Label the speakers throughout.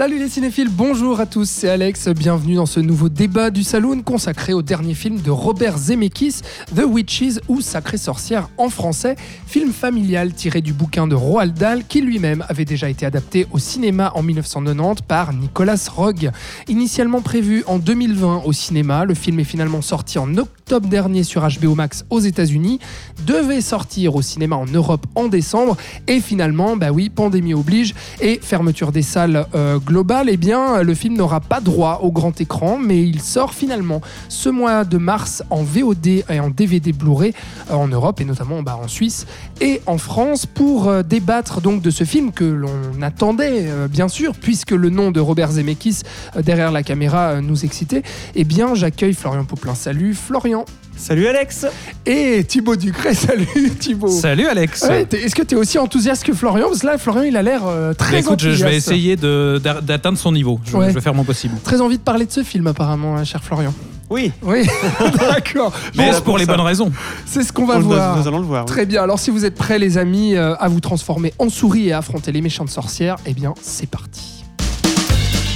Speaker 1: Salut les cinéphiles, bonjour à tous, c'est Alex, bienvenue dans ce nouveau débat du Saloon consacré au dernier film de Robert Zemeckis, The Witches ou Sacrée Sorcière en français, film familial tiré du bouquin de Roald Dahl qui lui-même avait déjà été adapté au cinéma en 1990 par Nicolas Roeg. Initialement prévu en 2020 au cinéma, le film est finalement sorti en octobre dernier sur HBO Max aux États-Unis, devait sortir au cinéma en Europe en décembre et finalement, bah oui, pandémie oblige et fermeture des salles euh, globale, eh bien, le film n'aura pas droit au grand écran, mais il sort finalement ce mois de mars en VOD et en DVD Blu-ray euh, en Europe et notamment bah, en Suisse et en France pour euh, débattre donc de ce film que l'on attendait euh, bien sûr, puisque le nom de Robert Zemeckis derrière la caméra nous excitait. Eh bien, j'accueille Florian Poplin. Salut Florian.
Speaker 2: Salut Alex
Speaker 1: Et Thibaut Ducret. Salut Thibaut.
Speaker 2: Salut Alex
Speaker 1: Ouais, Est-ce que tu es aussi enthousiaste que Florian? Parce que là, Florian, il a l'air euh, très
Speaker 2: Bah, écoute, je, je vais
Speaker 1: enthousiaste.
Speaker 2: essayer d'atteindre son niveau. Je,
Speaker 1: Ouais.
Speaker 2: je vais faire mon possible.
Speaker 1: Très envie de parler de ce film, apparemment, hein, cher Florian.
Speaker 3: Oui,
Speaker 1: Oui, d'accord.
Speaker 2: Mais
Speaker 1: Bon,
Speaker 2: c'est pour les bonnes raisons.
Speaker 1: c'est ce qu'on va voir.
Speaker 3: nous allons le voir. oui.
Speaker 1: Très bien. Alors, si vous êtes prêts, les amis, euh, à vous transformer en souris et à affronter les méchantes sorcières, eh bien, c'est parti.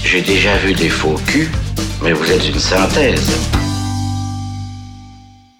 Speaker 4: J'ai déjà vu des faux culs, mais vous êtes une synthèse.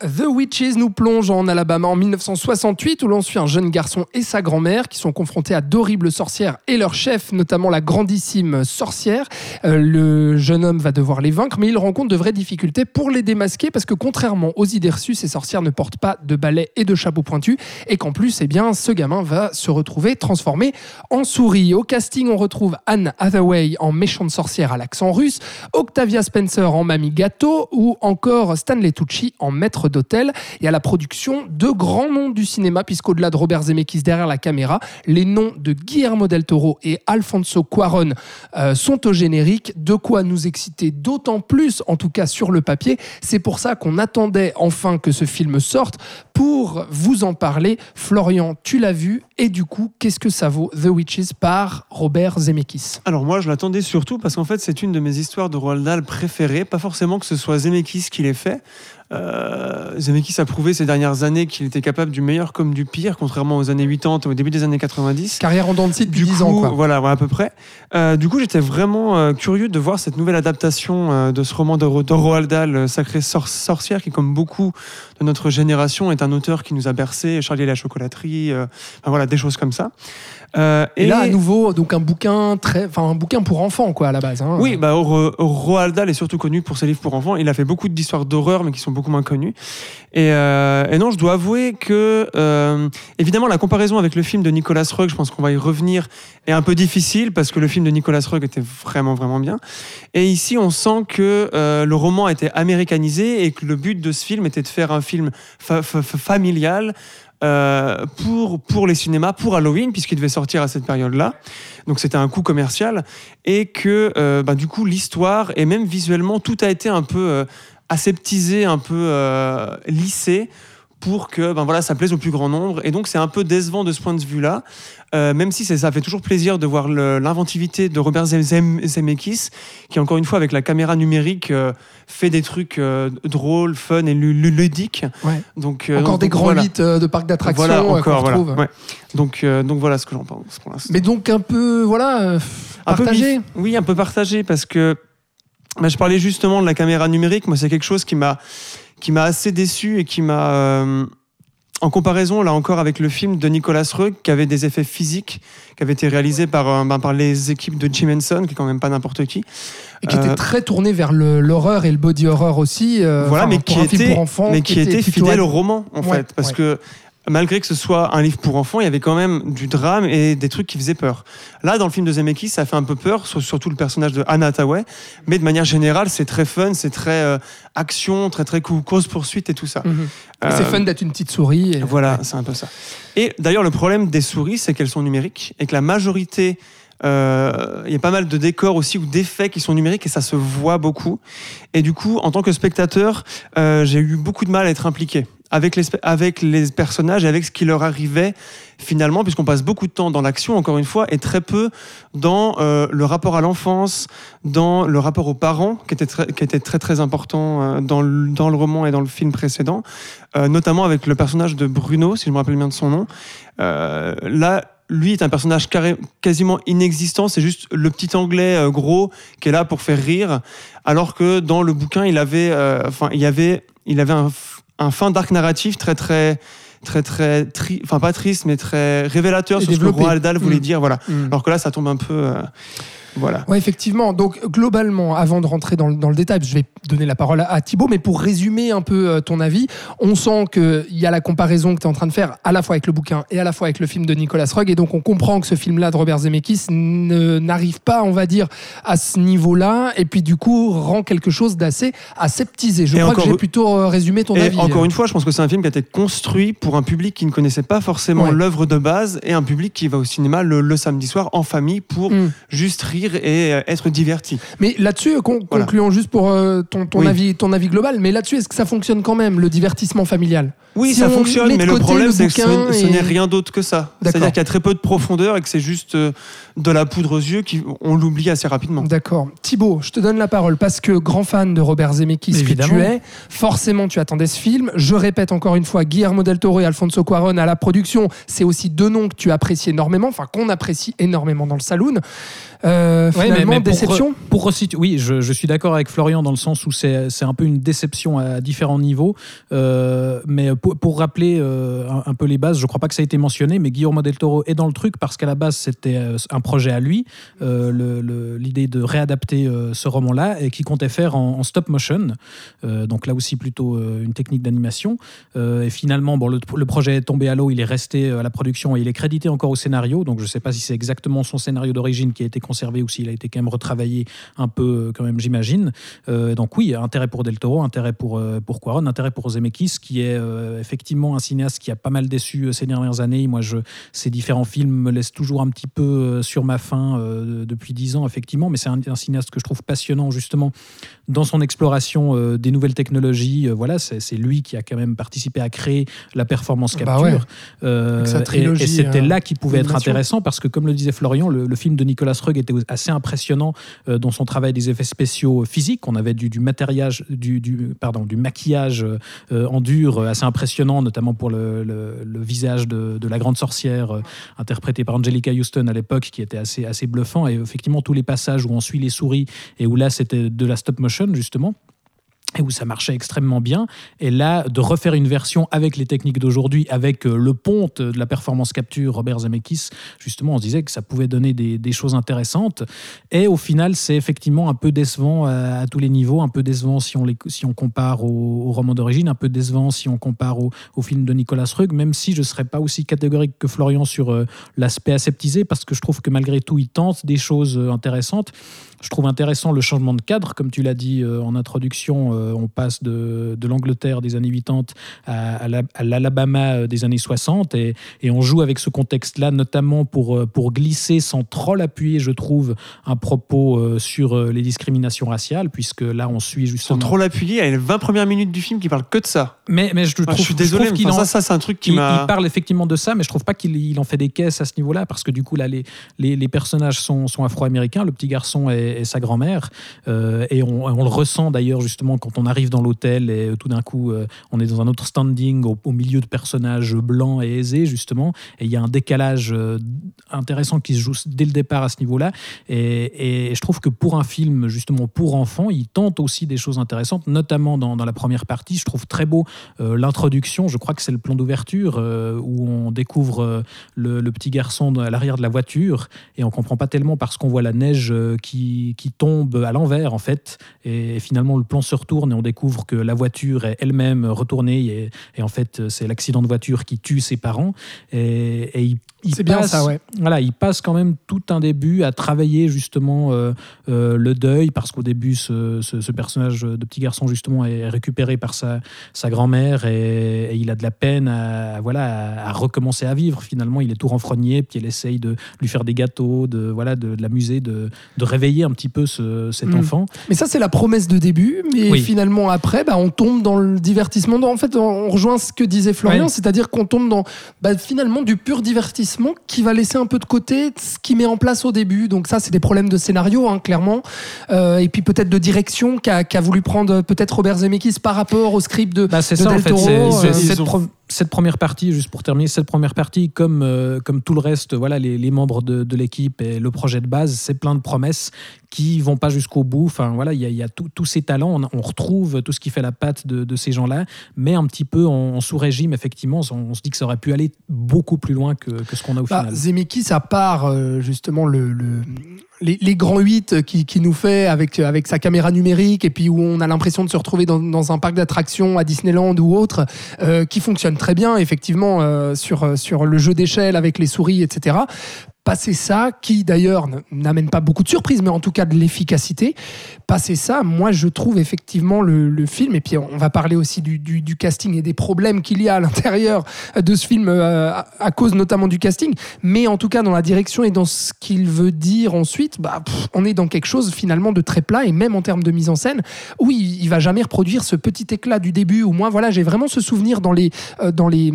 Speaker 1: The Witches nous plonge en Alabama en 1968 où l'on suit un jeune garçon et sa grand-mère qui sont confrontés à d'horribles sorcières et leur chef, notamment la grandissime sorcière. Euh, le jeune homme va devoir les vaincre, mais il rencontre de vraies difficultés pour les démasquer parce que contrairement aux idées reçues, ces sorcières ne portent pas de balai et de chapeau pointu et qu'en plus, eh bien, ce gamin va se retrouver transformé en souris. Au casting, on retrouve Anne Hathaway en méchante sorcière à l'accent russe, Octavia Spencer en mamie gâteau ou encore Stanley Tucci en maître d'hôtel. Et à la production, de grands noms du cinéma, puisqu'au-delà de Robert Zemeckis derrière la caméra, les noms de Guillermo del Toro et Alfonso Cuaron euh, sont au générique, de quoi nous exciter d'autant plus, en tout cas sur le papier. C'est pour ça qu'on attendait enfin que ce film sorte pour vous en parler. Florian, tu l'as vu, et du coup, qu'est-ce que ça vaut The Witches par Robert Zemeckis?
Speaker 3: Alors moi, je l'attendais surtout parce qu'en fait, c'est une de mes histoires de Roald Dahl préférées. Pas forcément que ce soit Zemeckis qui l'ait fait. Euh, Zemeckis a prouvé ces dernières années qu'il était capable du meilleur comme du pire, contrairement aux années 80, au début des années 90.
Speaker 1: Carrière en dents de scie depuis
Speaker 3: Du
Speaker 1: 10
Speaker 3: coup,
Speaker 1: ans, quoi.
Speaker 3: Voilà, ouais, à peu près. Euh, du coup, j'étais vraiment euh, curieux de voir cette nouvelle adaptation euh, de ce roman de, Ro- de Roald Dahl, euh, Sacrée Sor- Sorcière, qui, comme beaucoup de notre génération, est un auteur qui nous a bercé, Charlie et la chocolaterie, euh, enfin, voilà, des choses comme ça. Euh,
Speaker 1: Et là, à nouveau, donc un bouquin très, enfin un bouquin pour enfants, quoi, à la base. hein.
Speaker 3: Oui, bah, Ro- Roald Dahl est surtout connu pour ses livres pour enfants. Il a fait beaucoup d'histoires d'horreur, mais qui sont beaucoup moins connues. Et, euh, non, je dois avouer que, euh, évidemment, la comparaison avec le film de Nicolas Roeg, je pense qu'on va y revenir, est un peu difficile parce que le film de Nicolas Roeg était vraiment, vraiment bien. Et ici, on sent que euh, le roman été américanisé et que le but de ce film était de faire un film fa- fa- fa- familial. euh, pour, pour les cinémas, pour Halloween, puisqu'il devait sortir à cette période-là. Donc c'était un coût commercial. Et que bah, du coup, l'histoire, et même visuellement, tout a été un peu aseptisé, un peu euh, lissé pour que ben voilà, ça plaise au plus grand nombre. Et donc, c'est un peu décevant de ce point de vue-là, Euh, même si ça fait toujours plaisir de voir l'inventivité de Robert Zem- Zem- Zemeckis, qui, encore une fois, avec la caméra numérique, euh, fait des trucs euh, drôles, fun et lu- lu- ludiques.
Speaker 1: Ouais.
Speaker 3: Donc, euh,
Speaker 1: Encore
Speaker 3: donc,
Speaker 1: des grands
Speaker 3: voilà.
Speaker 1: hits euh, de parcs d'attractions
Speaker 3: Voilà,
Speaker 1: euh,
Speaker 3: encore, voilà. Ouais. Donc, euh, donc voilà ce que j'en pense pour l'instant.
Speaker 1: Mais donc un peu, voilà, euh,
Speaker 3: Un peu
Speaker 1: partagé.
Speaker 3: bif- Oui, un peu partagé parce que bah, je parlais justement de la caméra numérique. Moi, c'est quelque chose qui m'a qui m'a assez déçu et qui m'a euh, en comparaison là encore avec le film de Nicolas Roeg qui avait des effets physiques qui avait été réalisé par euh, ben, par les équipes de Jim Henson qui est quand même pas n'importe qui.
Speaker 1: Et qui était
Speaker 3: Euh,
Speaker 1: très tourné vers l'horreur et le body horror aussi.
Speaker 3: voilà, mais qui était mais qui fidèle au roman en
Speaker 1: Ouais,
Speaker 3: fait parce
Speaker 1: ouais.
Speaker 3: que malgré que ce soit un livre pour enfants, il y avait quand même du drame et des trucs qui faisaient peur. Là, dans le film de Zemeckis, ça fait un peu peur, sur- surtout le personnage de Anna Hathaway, mais de manière générale, c'est très fun, c'est très euh, action, très très cause poursuite et tout ça.
Speaker 1: Mhm. Et C'est
Speaker 3: Euh,
Speaker 1: fun d'être une petite souris. et-
Speaker 3: Voilà, c'est un peu ça. Et d'ailleurs, le problème des souris, c'est qu'elles sont numériques et que la majorité euh, il y a pas mal de décors aussi ou d'effets qui sont numériques et ça se voit beaucoup. Et du coup, en tant que spectateur, euh, j'ai eu beaucoup de mal à être impliqué. Avec les, avec les personnages, avec ce qui leur arrivait finalement, puisqu'on passe beaucoup de temps dans l'action, encore une fois, et très peu dans euh, le rapport à l'enfance, dans le rapport aux parents, qui était très, qui était très, très important euh, dans, le, dans le roman et dans le film précédent, euh, notamment avec le personnage de Bruno, si je me rappelle bien de son nom. Là, lui est un personnage quasiment inexistant, c'est juste le petit anglais gros qui est là pour faire rire, alors que dans le bouquin, il avait, enfin, il avait, il avait un, un fin d'arc narratif très très très très tri- enfin pas triste mais très révélateur
Speaker 1: Et
Speaker 3: sur ce que. Roald Dahl voulait
Speaker 1: Mm.
Speaker 3: dire voilà
Speaker 1: Mm.
Speaker 3: alors que là ça tombe un peu euh, voilà
Speaker 1: Ouais, effectivement. Donc, globalement, avant de rentrer dans le, dans le détail, je vais donner la parole à, à Thibaut, mais pour résumer un peu euh, ton avis, on sent qu'il y a la comparaison que tu es en train de faire à la fois avec le bouquin et à la fois avec le film de Nicolas Roeg, et donc on comprend que ce film-là de Robert Zemeckis n'arrive pas, on va dire, à ce niveau-là, et puis du coup rend quelque chose d'assez aseptisé. Je
Speaker 3: Et
Speaker 1: crois que j'ai plutôt euh, résumé ton
Speaker 3: et
Speaker 1: avis.
Speaker 3: encore une fois je pense que c'est un film qui a été construit pour un public qui ne connaissait pas forcément
Speaker 1: Ouais.
Speaker 3: l'œuvre de base et un public qui va au cinéma le, le samedi soir en famille pour
Speaker 1: Mm.
Speaker 3: juste rire et euh, être diverti
Speaker 1: Mais là-dessus, con-
Speaker 3: Voilà.
Speaker 1: concluons juste pour euh, ton, ton
Speaker 3: Oui.
Speaker 1: avis, ton avis global, mais là-dessus, est-ce que ça fonctionne quand même, le divertissement familial?
Speaker 3: Oui,
Speaker 1: Si
Speaker 3: ça
Speaker 1: on
Speaker 3: fonctionne, mais le problème, c'est que ce,
Speaker 1: et-
Speaker 3: n'est rien d'autre que ça. C'est-à-dire qu'il y a très peu de profondeur et que c'est juste euh, de la poudre aux yeux, qui, on l'oublie assez rapidement.
Speaker 1: D'accord. Thibaut, je te donne la parole parce que grand fan de Robert Zemeckis que tu es, forcément tu attendais ce film. Je répète encore une fois, Guillermo del Toro et Alfonso Cuarón à la production, c'est aussi deux noms que tu apprécies énormément, enfin qu'on apprécie énormément dans le saloon. Euh,
Speaker 2: Ouais,
Speaker 1: finalement,
Speaker 2: mais- mais pour-
Speaker 1: déception
Speaker 2: Pour resituer, oui, je, je suis d'accord avec Florian dans le sens où c'est c'est un peu une déception à différents niveaux. Euh, mais pour, rappeler euh, un, peu les bases, je crois pas que ça a été mentionné, mais Guillermo del Toro est dans le truc parce qu'à la base c'était euh, un projet à lui, euh, l'idée de réadapter ce roman-là et qui comptait faire en, stop motion. Donc là aussi plutôt une technique d'animation. Et finalement, bon, le, projet est tombé à l'eau, il est resté à la production et il est crédité encore au scénario. Donc je ne sais pas si c'est exactement son scénario d'origine qui a été conservé ou s'il a été quand même retravaillé un peu quand même, j'imagine. Donc oui, intérêt pour Del Toro, intérêt pour, pour Quaron, intérêt pour Zemeckis, qui est effectivement un cinéaste qui a pas mal déçu euh, ces dernières années. Moi, je, ces différents films me laissent toujours un petit peu euh, sur ma faim euh, depuis dix ans, effectivement. Mais c'est un cinéaste que je trouve passionnant, justement, dans son exploration euh, des nouvelles technologies. Euh, voilà, c'est lui qui a quand même participé à créer la performance
Speaker 1: Bah
Speaker 2: capture.
Speaker 1: ouais.
Speaker 2: Euh, et- c'était
Speaker 1: euh,
Speaker 2: là qui pouvait être intéressant parce que, comme le disait Florian, le, le film de Nicolas Roeg était assez impressionnant dans son travail des effets spéciaux physiques. On avait du, du matériage, du, du- pardon, du maquillage en dur assez impressionnant, notamment pour le, le- le visage de, de la grande sorcière interprétée par Angelica Houston à l'époque, qui était assez, assez bluffant. Et effectivement, tous les passages où on suit les souris et où là c'était de la stop motion justement et où ça marchait extrêmement bien. Et là, de refaire une version avec les techniques d'aujourd'hui, avec euh, le ponte de la performance capture Robert Zemeckis, justement, on se disait que ça pouvait donner des, choses intéressantes. Et au final, c'est effectivement un peu décevant à, à tous les niveaux, un peu décevant si on, compare au, roman d'origine, un peu décevant si on compare au, film de Nicolas Roeg, même si je ne serais pas aussi catégorique que Florian sur euh, l'aspect aseptisé, parce que je trouve que malgré tout, il tente des choses euh, intéressantes. Je trouve intéressant le changement de cadre, comme tu l'as dit euh, en introduction. euh, on passe de, de l'Angleterre des années 80 à, à la- à l'Alabama euh, des années 60 et, et on joue avec ce contexte-là, notamment pour, euh, pour glisser sans trop l'appuyer, je trouve, un propos euh, sur euh, les discriminations raciales, puisque là, on suit
Speaker 3: Sans
Speaker 2: justement.
Speaker 3: trop l'appuyer, il y a les 20 premières minutes du film qui parlent que de ça.
Speaker 2: Mais, mais je,
Speaker 3: Ah,
Speaker 2: trouve,
Speaker 3: je suis désolé,
Speaker 2: trouve
Speaker 3: mais
Speaker 2: qu'il
Speaker 3: enfin,
Speaker 2: en,
Speaker 3: ça, ça c'est un truc qui
Speaker 2: il,
Speaker 3: m'a.
Speaker 2: il parle effectivement de ça, mais je trouve pas qu'il il en fait des caisses à ce niveau-là, parce que du coup, là, les, les, les personnages sont, sont afro-américains, le petit garçon et, et sa grand-mère, euh, et on, on le ressent d'ailleurs justement quand on arrive dans l'hôtel et euh, tout d'un coup, euh, on est dans un autre standing au, milieu de personnages blancs et aisés, justement, et il y a un décalage euh, intéressant qui se joue dès le départ à ce niveau-là, et, je trouve que pour un film, justement, pour enfants, il tente aussi des choses intéressantes, notamment dans, la première partie, je trouve très beau l'introduction, je crois que c'est le plan d'ouverture où on découvre le, petit garçon à l'arrière de la voiture et on comprend pas tellement parce qu'on voit la neige qui tombe à l'envers en fait et, finalement le plan se retourne et on découvre que la voiture est elle-même retournée et, et en fait c'est l'accident de voiture qui tue ses parents et, et il, il
Speaker 1: C'est bien
Speaker 2: passe-
Speaker 1: ça, ouais.
Speaker 2: voilà, il passe quand même tout un début à travailler justement euh, euh, le deuil parce qu'au début ce, ce- ce personnage de petit garçon justement est récupéré par sa, sa grand-mère et, et il a de la peine à, voilà, à, à recommencer à vivre. Finalement, il est tout renfrogné, puis elle essaye de lui faire des gâteaux, de, voilà, de, de l'amuser, de, de réveiller un petit peu ce- cet
Speaker 1: Mm.
Speaker 2: enfant.
Speaker 1: Mais ça, c'est la promesse de début. Mais
Speaker 2: Oui.
Speaker 1: Finalement après, bah, on tombe dans le divertissement. En fait, on rejoint ce que disait Florian,
Speaker 2: Ouais.
Speaker 1: c'est-à-dire qu'on tombe dans bah, finalement du pur divertissement qui va laisser un peu de côté ce qu'il met en place au début. Donc ça, c'est des problèmes de scénario, hein, clairement. Euh, et puis peut-être de direction qu'a voulu prendre peut-être Robert Zemeckis par rapport au script de,
Speaker 2: Bah, c'est
Speaker 1: de
Speaker 2: ça, en
Speaker 1: Del
Speaker 2: fait.
Speaker 1: Toro. euh,
Speaker 2: cette première partie, juste pour terminer, cette première partie, comme, euh, comme tout le reste, voilà, les, les membres de, de l'équipe et le projet de base, c'est plein de promesses qui vont pas jusqu'au bout. Enfin, voilà, il y a, y tous ces talents. On, on retrouve tout ce qui fait la patte de, de ces gens-là, mais un petit peu en, en sous-régime, effectivement. On, on se dit que ça aurait pu aller beaucoup plus loin que, que ce qu'on a au
Speaker 1: Bah,
Speaker 2: final.
Speaker 1: Zemeckis, à part euh, justement le, le- les, les grands 8 qui, qui nous fait avec, avec sa caméra numérique et puis où on a l'impression de se retrouver dans, dans un parc d'attractions à Disneyland ou autre, euh, qui fonctionne très bien effectivement euh, sur, sur le jeu d'échelle avec les souris, etc. Passer ça, qui d'ailleurs n'amène pas beaucoup de surprises, mais en tout cas de l'efficacité, passer ça, moi je trouve effectivement le, film, et puis on va parler aussi du, casting et des problèmes qu'il y a à l'intérieur de ce film euh, à, cause notamment du casting, mais en tout cas dans la direction et dans ce qu'il veut dire ensuite, bah, on est dans quelque chose finalement de très plat, et même en termes de mise en scène, où il, va jamais reproduire ce petit éclat du début, où moi voilà, j'ai vraiment ce souvenir dans les, euh, dans les,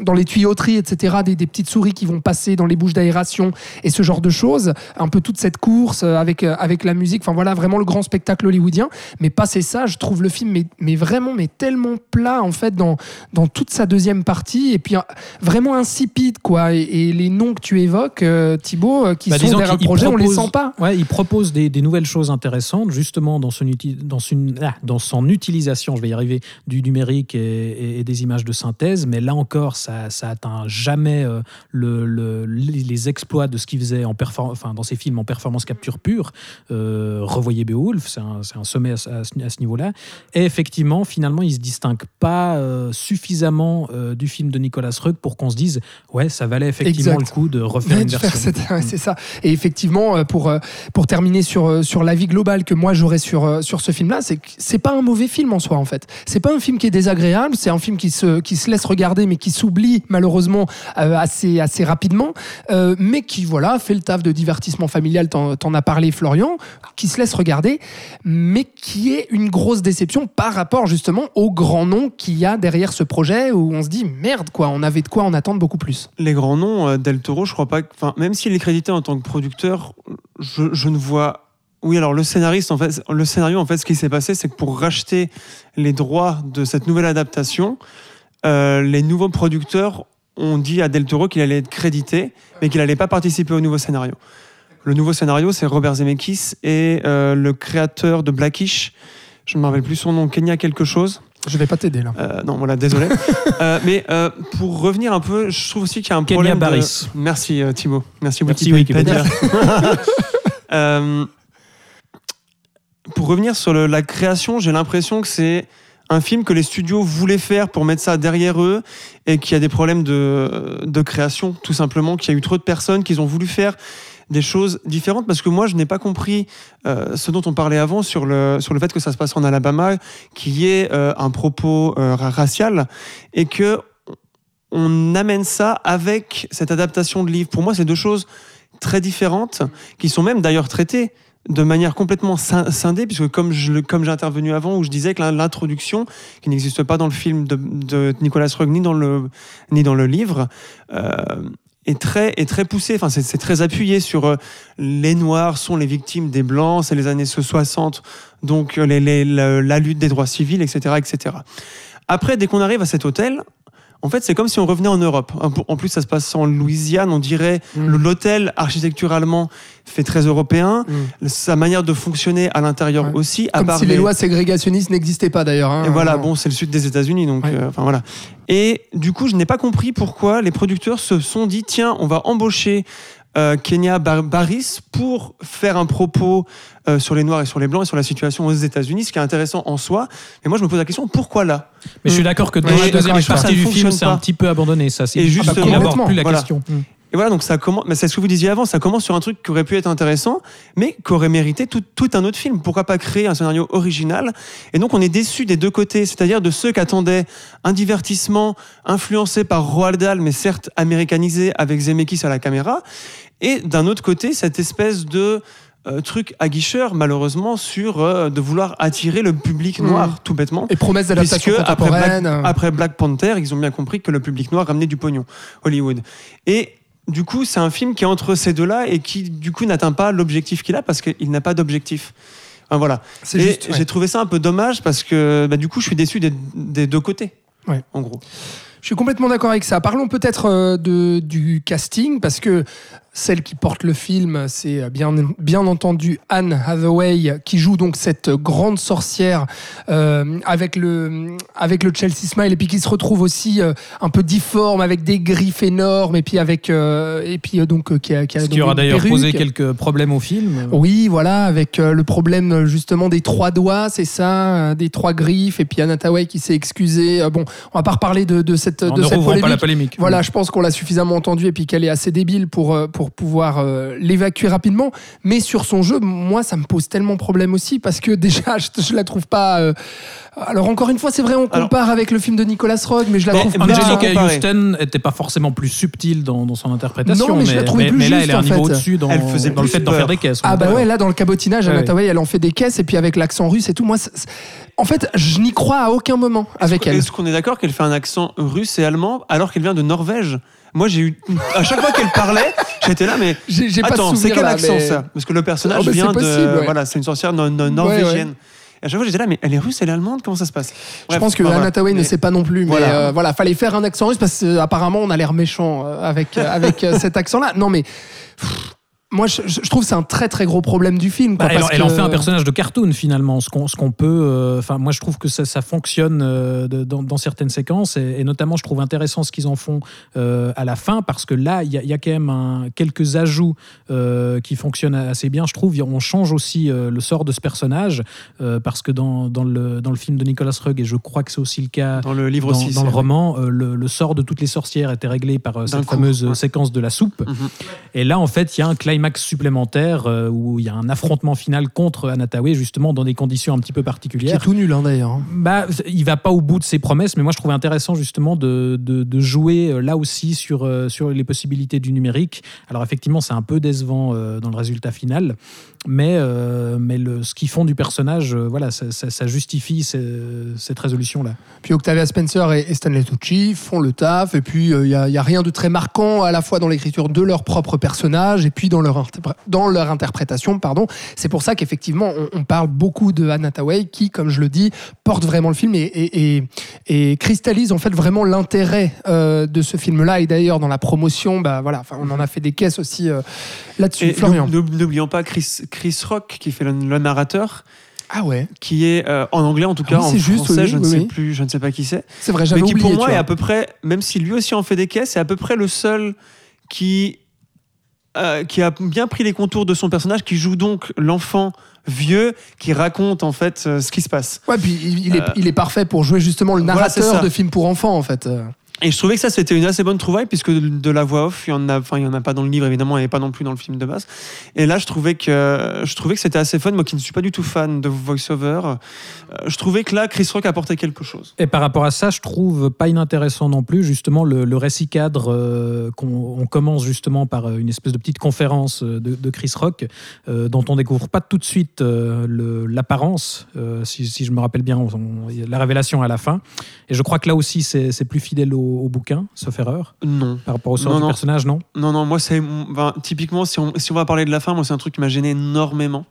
Speaker 1: dans les tuyauteries, etc., des petites souris qui vont passer dans les bouches d'aération et ce genre de choses, un peu toute cette course euh, avec, euh, avec la musique, enfin voilà, vraiment le grand spectacle hollywoodien. Mais passer ça, je trouve le film mais, mais vraiment mais tellement plat en fait dans, dans toute sa deuxième partie et puis vraiment insipide quoi. Et, et les noms que tu évoques, euh, Thibaut, euh, qui
Speaker 2: Bah,
Speaker 1: sont derrière le projet, on les
Speaker 2: propose-
Speaker 1: sent pas.
Speaker 2: Ouais, il propose des, des nouvelles choses intéressantes, justement dans son, dans une, ah, dans son utilisation, je vais y arriver, du numérique et, des images de synthèse. Mais là encore, ça, ça atteint jamais euh, le, le- les les exploits de ce qu'il faisait en enfin, dans ses films en performance capture pure. Euh, revoyez Beowulf, c'est un, un sommet à, ce- à à ce niveau-là. Et effectivement, finalement, il se distingue pas euh, suffisamment euh, du film de Nicolas Roeg pour qu'on se dise, ouais, ça valait effectivement
Speaker 1: Exact.
Speaker 2: le coup de refaire une
Speaker 1: de
Speaker 2: version.
Speaker 1: cette- ouais, c'est ça. Et effectivement, pour, pour terminer sur, sur l'avis global que moi j'aurais sur, sur ce film-là, c'est que c'est pas un mauvais film en soi, en fait. C'est pas un film qui est désagréable, c'est un film qui se, qui se laisse regarder, mais qui s'oublie malheureusement assez, assez rapidement, euh, qui, voilà, fait le taf de divertissement familial, t'en t'en as parlé, Florian, qui se laisse regarder, mais qui est une grosse déception par rapport justement au grand nom qu'il y a derrière ce projet où on se dit merde, quoi, on avait de quoi en attendre beaucoup plus.
Speaker 3: les grands noms, euh, Del Toro, je crois pas. Enfin, même s'il est crédité en tant que producteur, je, je ne vois. Oui, alors le scénariste, en fait, le scénario, en fait, ce qui s'est passé, c'est que pour racheter les droits de cette nouvelle adaptation, euh, les nouveaux producteurs ont dit à Del Toro qu'il allait être crédité, mais qu'il n'allait pas participer au nouveau scénario. Le nouveau scénario, c'est Robert Zemeckis et euh, le créateur de Blackish. Je ne me rappelle plus son nom, Kenya quelque chose.
Speaker 1: Je vais pas t'aider là.
Speaker 3: Euh, non, voilà, désolé. Euh, mais euh, pour revenir un peu, je trouve aussi qu'il y a un
Speaker 2: Kenya
Speaker 3: problème. de-
Speaker 2: Barris.
Speaker 3: Merci euh, Thibaut. Merci,
Speaker 2: Merci,
Speaker 3: Wikipédia. Euh, pour revenir sur le- la création, j'ai l'impression que c'est un film que les studios voulaient faire pour mettre ça derrière eux et qu'il y a des problèmes de, création, tout simplement, qu'il y a eu trop de personnes qui ont voulu faire des choses différentes parce que moi je n'ai pas compris euh, ce dont on parlait avant sur le, sur le fait que ça se passe en Alabama, qui est euh, un propos euh, ra- racial et que on amène ça avec cette adaptation de livre. Pour moi, c'est deux choses très différentes qui sont même d'ailleurs traitées de manière complètement scin- scindée, puisque comme je comme j'ai intervenu avant, où je disais que l'in- l'introduction, qui n'existe pas dans le film de, de Nicolas Roeg ni dans le, ni dans le livre, euh, est très, est très poussée. Enfin, c'est c'est très appuyé sur euh, les Noirs sont les victimes des Blancs, c'est les années 60, donc euh, les- les- la, la lutte des droits civils, etc., etc. Après, dès qu'on arrive à cet hôtel, en fait, c'est comme si on revenait en Europe. En plus, ça se passe en Louisiane. On dirait
Speaker 1: Mm.
Speaker 3: l'hôtel architecturalement fait très européen.
Speaker 1: Mm.
Speaker 3: Sa manière de fonctionner à l'intérieur
Speaker 1: Ouais.
Speaker 3: aussi. à
Speaker 1: Comme
Speaker 3: part
Speaker 1: si les
Speaker 3: les-
Speaker 1: lois ségrégationnistes n'existaient pas d'ailleurs. hein.
Speaker 3: et voilà,
Speaker 1: Non.
Speaker 3: bon, c'est le sud des États-Unis, donc
Speaker 1: Ouais.
Speaker 3: euh, enfin voilà. Et du coup, je n'ai pas compris pourquoi les producteurs se sont dit tiens, on va embaucher euh, Kenya Bar- Barris pour faire un propos euh, sur les Noirs et sur les Blancs et sur la situation aux États-Unis, ce qui est intéressant en soi. Mais moi, je me pose la question pourquoi là?
Speaker 2: Mais je suis d'accord que dans la deuxième partie du film, c'est un petit peu abandonné. Ça, c'est
Speaker 3: justement-
Speaker 2: d'avoir
Speaker 1: complètement,
Speaker 2: plus la
Speaker 3: voilà.
Speaker 2: question.
Speaker 3: Et voilà, donc ça commence. Mais c'est ce que vous disiez avant, ça commence sur un truc qui aurait pu être intéressant, mais qui aurait mérité tout, tout un autre film. Pourquoi pas créer un scénario original? Et donc on est déçu des deux côtés, c'est-à-dire de ceux qui attendaient un divertissement influencé par Roald Dahl, mais certes américanisé avec Zemeckis à la caméra, et d'un autre côté cette espèce de euh, truc aguicheur, malheureusement, sur euh, de vouloir attirer le public
Speaker 1: Mhm.
Speaker 3: noir, tout bêtement.
Speaker 1: Et promesse d'adaptation
Speaker 3: après Black,
Speaker 1: contemporaine. euh.
Speaker 3: après Black Panther, ils ont bien compris que le public noir ramenait du pognon, Hollywood. Et du coup, c'est un film qui est entre ces deux-là et qui, du coup, n'atteint pas l'objectif qu'il a parce qu'il n'a pas d'objectif. Enfin, voilà.
Speaker 1: C'est
Speaker 3: Et
Speaker 1: juste. ouais.
Speaker 3: j'ai trouvé ça un peu dommage parce que, bah, du coup, je suis déçu des, des deux côtés.
Speaker 1: Ouais.
Speaker 3: En gros.
Speaker 1: Je suis complètement d'accord avec ça. Parlons peut-être euh, de, du casting, parce que celle qui porte le film, c'est bien, bien entendu Anne Hathaway, qui joue donc cette grande sorcière euh, avec, le, avec le Chelsea Smile, et puis qui se retrouve aussi euh, un peu difforme, avec des griffes énormes, et puis, avec, euh, et puis donc, qui a, qui a
Speaker 2: Ce
Speaker 1: donc
Speaker 2: qui aura d'ailleurs posé quelques problèmes au film.
Speaker 1: Oui, voilà, avec le problème justement des trois doigts, c'est ça, des trois griffes, et puis Anne Hathaway qui s'est excusée. Bon, on va pas reparler de, de cette,
Speaker 2: On
Speaker 1: de
Speaker 2: ne
Speaker 1: cette
Speaker 2: rouvrons pas la
Speaker 1: polémique.
Speaker 2: polémique.
Speaker 1: Voilà, je pense qu'on l'a suffisamment entendu et puis qu'elle est assez débile pour, pour pouvoir euh, l'évacuer rapidement. Mais sur son jeu, moi, ça me pose tellement problème aussi parce que déjà, je, je la trouve pas. euh, Alors, encore une fois, c'est vrai, on
Speaker 3: Alors-
Speaker 1: compare avec le film de Nicolas Roeg, mais je la
Speaker 3: Mais-
Speaker 1: trouve
Speaker 3: mais
Speaker 1: pas.
Speaker 3: Comparé.
Speaker 2: Houston n'était pas forcément plus subtile dans, dans son interprétation,
Speaker 1: Non, mais je la trouvais plus
Speaker 2: mais là,
Speaker 1: juste,
Speaker 2: elle est un niveau au-dessus dans,
Speaker 3: Elle faisait
Speaker 2: dans le
Speaker 3: plus
Speaker 2: fait d'en faire des caisses.
Speaker 1: Ah bah ouais, là dans le cabotinage,
Speaker 2: ouais.
Speaker 1: Elle en fait des caisses et puis avec l'accent russe et tout. Moi, c'est- c'est- en fait, je n'y crois à aucun moment avec elle.
Speaker 3: Est-ce qu'on est d'accord qu'elle fait un accent russe et allemand alors qu'elle vient de Norvège? Moi, j'ai eu. À chaque fois qu'elle parlait, j'étais là, mais.
Speaker 1: J'ai j'ai pas de
Speaker 3: Attends, c'est quel
Speaker 1: là,
Speaker 3: accent
Speaker 1: mais-
Speaker 3: ça? Parce que le personnage
Speaker 1: Oh, bah,
Speaker 3: vient
Speaker 1: possible,
Speaker 3: de.
Speaker 1: ouais.
Speaker 3: Voilà, c'est une sorcière no- no- norvégienne. Et à chaque fois, j'étais là, mais elle est russe, elle est allemande, comment ça se passe?
Speaker 1: Je pense que Anna ne sait pas non plus, mais
Speaker 3: Voilà.
Speaker 1: euh, voilà, fallait faire un accent russe parce qu'apparemment on a l'air méchant euh, avec, euh, avec euh, cet accent-là. Non mais pff, moi je, je trouve que c'est un très très gros problème du film. quoi,
Speaker 2: Bah, elle,
Speaker 1: parce
Speaker 2: elle en
Speaker 1: que-
Speaker 2: fait un personnage de cartoon finalement, ce qu'on ce qu'on peut. euh, Enfin, moi je trouve que ça, ça fonctionne euh, de- dans, dans certaines séquences et, et notamment je trouve intéressant ce qu'ils en font euh, à la fin parce que là il y, a- il y a quand même un- quelques ajouts euh, qui fonctionnent assez bien. Je trouve on change aussi euh, le sort de ce personnage euh, parce que dans, dans le dans le film de Nicolas Rugg et je crois que c'est aussi le cas
Speaker 3: Dans le livre
Speaker 2: dans,
Speaker 3: aussi.
Speaker 2: dans le
Speaker 3: vrai.
Speaker 2: roman, euh, le, le sort de toutes les sorcières était réglé par euh, cette
Speaker 3: coup,
Speaker 2: fameuse
Speaker 3: ouais.
Speaker 2: séquence de la soupe.
Speaker 3: Mhm.
Speaker 2: Et là, en fait, il y a un climax supplémentaire euh, où il y a un affrontement final contre Anataway, justement dans des conditions un petit peu
Speaker 1: qui est
Speaker 2: particulières.
Speaker 1: tout nul hein, d'ailleurs. hein.
Speaker 2: Bah, il va pas au bout de ses promesses, mais moi je trouvais intéressant justement de, de, de jouer euh, là aussi sur, euh, sur les possibilités du numérique. Alors effectivement, c'est un peu décevant euh, dans le résultat final, mais, mais le, ce qu'ils font du personnage, voilà, ça, ça- ça justifie ce- cette résolution-là.
Speaker 1: Puis Octavia Spencer et, et Stanley Tucci font le taf et puis il n'y a, y a rien de très marquant à la fois dans l'écriture de leur propre personnage et puis dans leur, dans leur interprétation. pardon. C'est pour ça qu'effectivement on, on parle beaucoup de Anna Hathaway qui, comme je le dis, porte vraiment le film et, et- et- et cristallise en fait vraiment l'intérêt euh, de ce film-là. Et d'ailleurs dans la promotion, bah, voilà, enfin, on en a fait des caisses aussi euh, là-dessus. Florian.
Speaker 3: n'oub- N'oublions pas Chris, Chris Rock qui fait le, le narrateur,
Speaker 1: Ah ouais,
Speaker 3: qui est euh, en anglais en tout
Speaker 1: Ah
Speaker 3: cas,
Speaker 1: oui,
Speaker 3: en
Speaker 1: c'est juste,
Speaker 3: français,
Speaker 1: oui,
Speaker 3: je ne sais plus, je ne sais pas qui c'est.
Speaker 1: c'est vrai, j'avais
Speaker 3: mais qui
Speaker 1: oublié.
Speaker 3: pour moi est à peu près, même si lui aussi en fait des caisses, c'est à peu près le seul qui euh, qui a bien pris les contours de son personnage, qui joue donc l'enfant vieux, qui raconte en fait euh, ce qui se passe.
Speaker 1: Ouais, puis il, est,
Speaker 3: Euh,
Speaker 1: il est parfait pour jouer justement le narrateur de films pour enfants en fait.
Speaker 3: Et je trouvais que ça c'était une assez bonne trouvaille puisque de, la voix off, il y en a, en a pas dans le livre évidemment, et pas non plus dans le film de base. Et là, je trouvais que que c'était assez fun. Moi, qui ne suis pas du tout fan de voice-over, euh, je trouvais que là, Chris Rock apportait quelque chose.
Speaker 2: Et par rapport à ça, je trouve pas inintéressant non plus, justement, le, récit cadre euh, qu'on on commence justement par euh, une espèce de petite conférence de, Chris Rock, dont on découvre pas tout de suite l'apparence, si, je me rappelle bien, la révélation à la fin. Et je crois que là aussi, c'est plus fidèle au, au bouquin, sauf erreur,
Speaker 3: Non.
Speaker 2: par rapport au sort
Speaker 3: Non,
Speaker 2: du
Speaker 3: non.
Speaker 2: personnage, non?
Speaker 3: Non, non, moi, c'est. typiquement, si on, si on va parler de la fin, moi, c'est un truc qui m'a gêné énormément.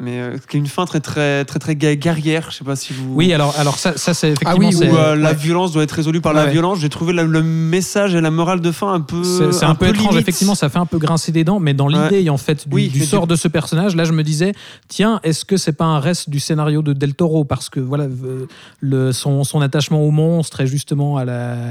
Speaker 3: Mais euh, qui est une fin très, très, très, très guerrière. Je sais pas si vous.
Speaker 2: Oui, alors, alors ça, ça c'est
Speaker 1: Ah
Speaker 2: effectivement...
Speaker 1: oui,
Speaker 3: Où euh, la
Speaker 1: ouais.
Speaker 3: violence doit être résolue par
Speaker 2: Ouais,
Speaker 3: la violence. J'ai trouvé la- le message et la morale de fin un peu.
Speaker 2: C'est un, peu étrange,
Speaker 3: limite.
Speaker 2: effectivement, ça fait un peu grincer des dents, mais dans
Speaker 3: Ouais.
Speaker 2: l'idée en fait du,
Speaker 3: Oui,
Speaker 2: du
Speaker 3: mais
Speaker 2: sort de ce personnage, là je me disais, tiens, est-ce que c'est pas un reste du scénario de Del Toro? Parce que voilà, le, son, son attachement au monstre et justement à la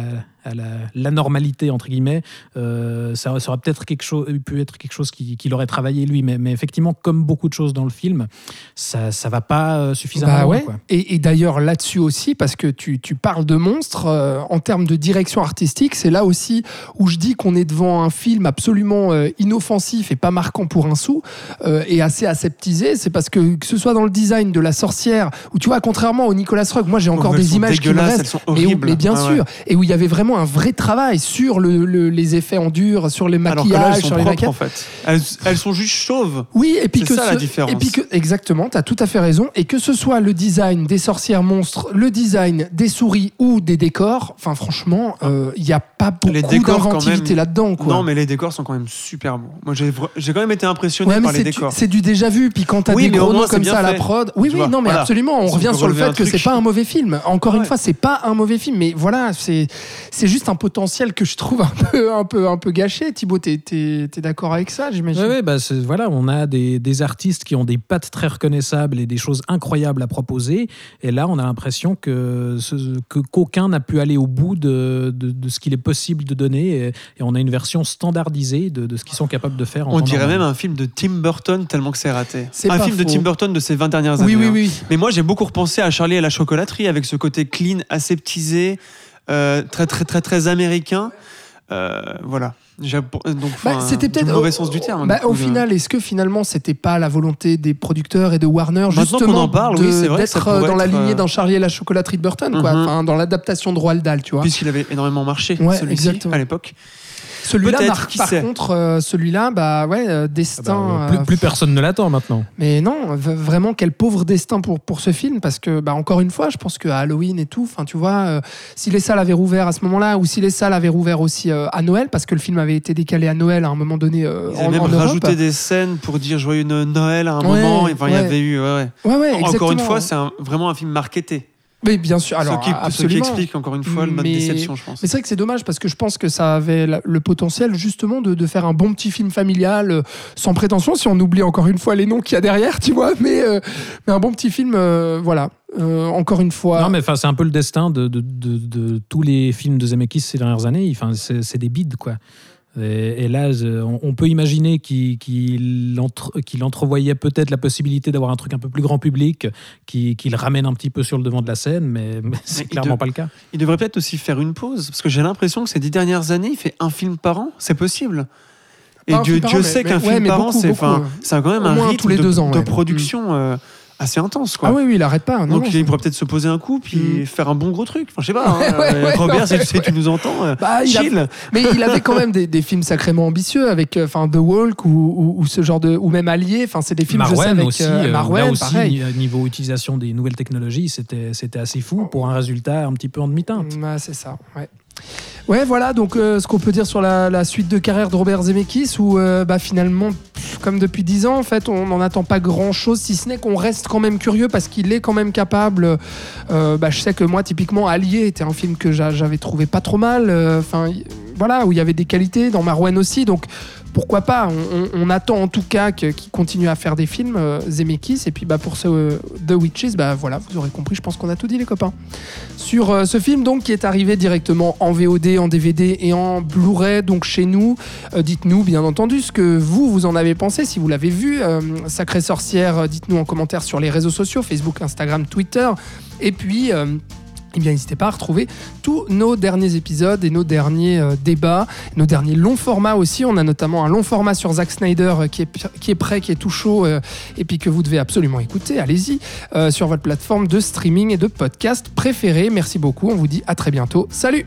Speaker 2: à la, l'anormalité entre guillemets, euh, ça, ça aurait peut-être quelque chose, pu être quelque chose qui- qu'il aurait travaillé lui, mais, mais effectivement, comme beaucoup de choses dans le film, film, ça, ça va pas euh, suffisamment
Speaker 1: Bah
Speaker 2: loin,
Speaker 1: ouais.
Speaker 2: quoi.
Speaker 1: Et, et d'ailleurs là-dessus aussi, parce que tu, tu parles de monstres, euh, en termes de direction artistique, c'est là aussi où je dis qu'on est devant un film absolument euh, inoffensif et pas marquant pour un sou, euh, et assez aseptisé. C'est parce que que ce soit dans le design de la sorcière, où tu vois, contrairement au Nicolas Roeg, moi j'ai encore des images qui me restent.
Speaker 3: elles sont
Speaker 1: Mais, où-
Speaker 3: horribles.
Speaker 1: mais bien
Speaker 3: Ouais,
Speaker 1: sûr, et où il y avait vraiment un vrai travail sur le, le- les effets en dur, sur les
Speaker 3: Alors que là,
Speaker 1: maquillages,
Speaker 3: elles sont
Speaker 1: sur les
Speaker 3: propres
Speaker 1: maquettes.
Speaker 3: en fait. Elles, elles sont juste chauves.
Speaker 1: Oui, et puis
Speaker 3: C'est
Speaker 1: que
Speaker 3: ça, la
Speaker 1: ce-
Speaker 3: différence.
Speaker 1: Et puis que, exactement, tu as tout à fait raison. Et que ce soit le design des sorcières monstres, le design des souris ou des décors, enfin franchement, euh, il n'y a pas beaucoup d'inventivité là-dedans.
Speaker 3: Non, mais les décors sont quand même super beaux. Moi, j'ai quand même été impressionné
Speaker 1: Ouais,
Speaker 3: par les
Speaker 1: c'est du,
Speaker 3: décors.
Speaker 1: c'est du déjà vu. Puis quand t'as
Speaker 3: Oui,
Speaker 1: des gros noms comme ça à la prod, oui,
Speaker 3: Tu
Speaker 1: oui,
Speaker 3: vois,
Speaker 1: non, mais
Speaker 3: voilà.
Speaker 1: absolument. On
Speaker 3: Si
Speaker 1: revient sur le fait que c'est pas un mauvais film. Encore une fois, c'est pas un mauvais film, mais voilà, c'est c'est juste un potentiel que je trouve un peu un peu un peu gâché. Thibaut, t'es t'es- t'es d'accord avec ça, j'imagine?
Speaker 2: Ouais, ouais, bah, voilà, on a des, des artistes qui ont des pattes très reconnaissables et des choses incroyables à proposer. Et là, on a l'impression que, ce- que qu'aucun n'a pu aller au bout de, de, de ce qu'il est possible de donner. Et, et on a une version standardisée de, de ce qu'ils sont capables de faire. En
Speaker 3: On dirait
Speaker 2: normal.
Speaker 3: même un film de Tim Burton tellement que c'est raté.
Speaker 1: C'est
Speaker 3: Un film de. Tim Burton de ces 20 dernières
Speaker 1: Oui,
Speaker 3: années.
Speaker 1: oui,
Speaker 3: hein.
Speaker 1: oui.
Speaker 3: Mais moi, j'ai beaucoup repensé à Charlie et la chocolaterie avec ce côté clean, aseptisé, euh, très, très, très, très américain. Euh, voilà. J'ai- Donc,
Speaker 1: Bah, c'était peut-être
Speaker 3: mauvais sens du terme.
Speaker 1: Bah,
Speaker 3: du coup,
Speaker 1: au final, est-ce que finalement c'était pas la volonté des producteurs et de Warner
Speaker 3: Maintenant
Speaker 1: justement
Speaker 3: qu'on en parle,
Speaker 1: de-
Speaker 3: oui, c'est vrai que ça
Speaker 1: d'être euh, dans la lignée
Speaker 3: euh,
Speaker 1: d'un Charlie et la chocolaterie de Burton, quoi.
Speaker 3: Mhm.
Speaker 1: Enfin, dans l'adaptation de Roald Dahl, tu vois.
Speaker 3: Puisqu'il avait énormément marché,
Speaker 1: Ouais,
Speaker 3: celui-ci, à l'époque.
Speaker 1: Celui-là, par, contre, euh, celui-là, bah ouais, euh,
Speaker 2: Ah bah,
Speaker 1: destin.
Speaker 2: plus,
Speaker 1: euh,
Speaker 2: plus personne ne l'attend maintenant.
Speaker 1: Mais non, vraiment quel pauvre destin pour, pour ce film parce que bah, encore une fois, je pense que Halloween et tout, enfin tu vois, euh, si les salles avaient rouvert à ce moment-là ou si les salles avaient rouvert aussi euh, à Noël parce que le film avait été décalé à Noël à un moment donné euh,
Speaker 3: Ils
Speaker 1: en,
Speaker 3: même rajouté des scènes pour dire joyeux Noël à un
Speaker 1: Ouais,
Speaker 3: moment. Enfin, il y avait eu. ouais, ouais.
Speaker 1: Ouais ouais,
Speaker 3: Encore une fois, c'est un- vraiment un film marketé.
Speaker 1: Mais bien sûr, alors
Speaker 3: ce, qui, ce qui explique encore une fois notre
Speaker 1: Mais-
Speaker 3: déception, je pense.
Speaker 1: Mais c'est vrai que c'est dommage parce que je pense que ça avait le potentiel justement de, de faire un bon petit film familial euh, sans prétention, si on oublie encore une fois les noms qu'il y a derrière, tu vois, mais, euh, mais un bon petit film, euh, voilà. Euh, encore une fois.
Speaker 2: Non, mais enfin, c'est un peu le destin de, de, de- de tous les films de Zemeckis ces dernières années. Enfin, c'est des bides, quoi. Et, et là, on, on peut imaginer qu'il qu'il entre- qu'il entrevoyait peut-être la possibilité d'avoir un truc un peu plus grand public, qui, qui le ramène un petit peu sur le devant de la scène, mais, mais c'est clairement
Speaker 3: de-
Speaker 2: pas le cas.
Speaker 3: Il devrait peut-être aussi faire une pause, parce que j'ai l'impression que ces dix dernières années, il fait un film par an. C'est possible. Et Dieu, sait qu'un
Speaker 1: ouais,
Speaker 3: film par an, c'est quand même un rythme
Speaker 1: tous les
Speaker 3: de,
Speaker 1: deux ans,
Speaker 3: de
Speaker 1: ouais.
Speaker 3: production euh, assez intense. Quoi.
Speaker 1: Ah oui, oui, il arrête pas. non,
Speaker 3: Donc
Speaker 1: non,
Speaker 3: il pourrait peut-être se poser un coup, puis
Speaker 1: Mm.
Speaker 3: faire un bon gros truc. Enfin, je sais pas. hein,
Speaker 1: Ouais,
Speaker 3: euh,
Speaker 1: ouais,
Speaker 3: Robert,
Speaker 1: non,
Speaker 3: si tu
Speaker 1: ouais.
Speaker 3: sais, tu nous entends. euh,
Speaker 1: Bah, il a-
Speaker 3: chill.
Speaker 1: Mais il avait quand même des, des films sacrément ambitieux avec euh, enfin The Walk ou, ou- ou ce genre de ou même Allié. Enfin, c'est des films je sais avec
Speaker 2: aussi,
Speaker 1: euh,
Speaker 2: euh,
Speaker 1: Marwen,
Speaker 2: là aussi
Speaker 1: pareil.
Speaker 2: ni- niveau utilisation des nouvelles technologies, c'était c'était assez fou pour un résultat un petit peu en demi-teinte.
Speaker 1: Ouais, c'est ça. Ouais. Ouais, voilà, donc euh, ce qu'on peut dire sur la, suite de carrière de Robert Zemeckis, où euh, bah, finalement, comme depuis 10 ans, en fait, on n'en attend pas grand-chose, si ce n'est qu'on reste quand même curieux parce qu'il est quand même capable. euh, bah, je sais que moi, typiquement, Allié était un film que j'a- j'avais trouvé pas trop mal, voilà, où il y avait des qualités, dans Marwen aussi, donc pourquoi pas on, attend en tout cas qu'il continue à faire des films, euh, Zemeckis, et puis bah, pour ce euh, The Witches, bah voilà, vous aurez compris, je pense qu'on a tout dit les copains sur euh, ce film donc qui est arrivé directement en VOD, en DVD et en Blu-ray donc chez nous. Dites-nous bien entendu ce que vous vous en avez pensé si vous l'avez vu. Sacrée sorcière, dites-nous en commentaire sur les réseaux sociaux Facebook, Instagram, Twitter et puis eh bien, n'hésitez pas à retrouver tous nos derniers épisodes et nos derniers euh, débats, nos derniers longs formats aussi. On a notamment un long format sur Zack Snyder euh, qui, est, qui est prêt, qui est tout chaud euh, et puis que vous devez absolument écouter. Allez-y sur votre plateforme de streaming et de podcast préférée. Merci beaucoup. On vous dit à très bientôt. Salut!